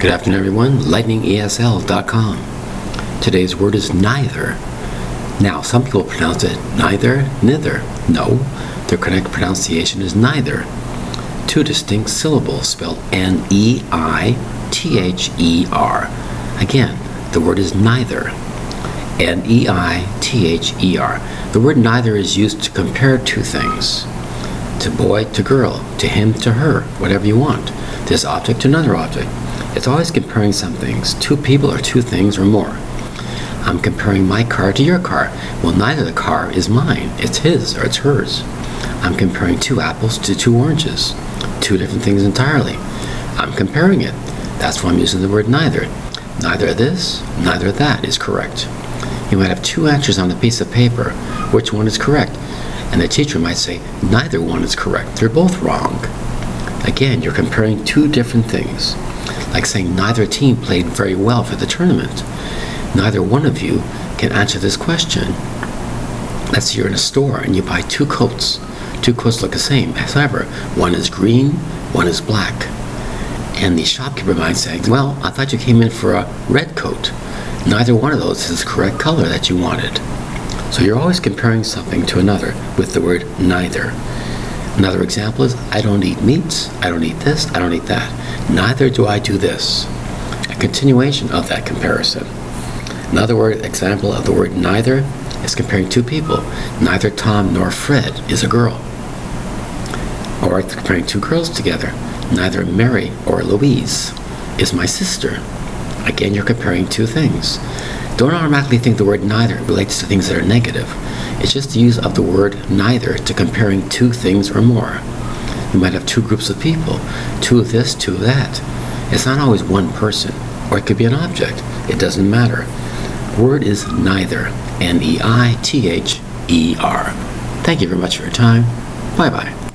Good afternoon, everyone. LightningESL.com. Today's word is neither. Now, some people pronounce it neither, nither. No, the correct pronunciation is neither. Two distinct syllables spelled N E I T H E R. Again, the word is neither. N E I T H E R. The word neither is used to compare two things to boy to girl, to him to her, whatever you want, this object to another object. It's always comparing some things, two people or two things or more. I'm comparing my car to your car. Well, neither the car is mine, it's his or it's hers. I'm comparing two apples to two oranges, two different things entirely. I'm comparing it. That's why I'm using the word neither. Neither this, neither that is correct. You might have two answers on the piece of paper. Which one is correct? And the teacher might say, neither one is correct. They're both wrong. Again, you're comparing two different things. Like saying neither team played very well for the tournament. Neither one of you can answer this question. Let's say you're in a store and you buy two coats. Two coats look the same. However, one is green, one is black. And the shopkeeper might say, Well, I thought you came in for a red coat. Neither one of those is the correct color that you wanted. So you're always comparing something to another with the word neither. Another example is I don't eat meats, I don't eat this, I don't eat that. Neither do I do this. A continuation of that comparison. Another word example of the word neither is comparing two people. Neither Tom nor Fred is a girl. Or comparing two girls together. Neither Mary or Louise is my sister. Again, you're comparing two things. Don't automatically think the word neither relates to things that are negative. It's just the use of the word neither to comparing two things or more. You might have two groups of people, two of this, two of that. It's not always one person, or it could be an object. It doesn't matter. Word is neither. N E I T H E R. Thank you very much for your time. Bye bye.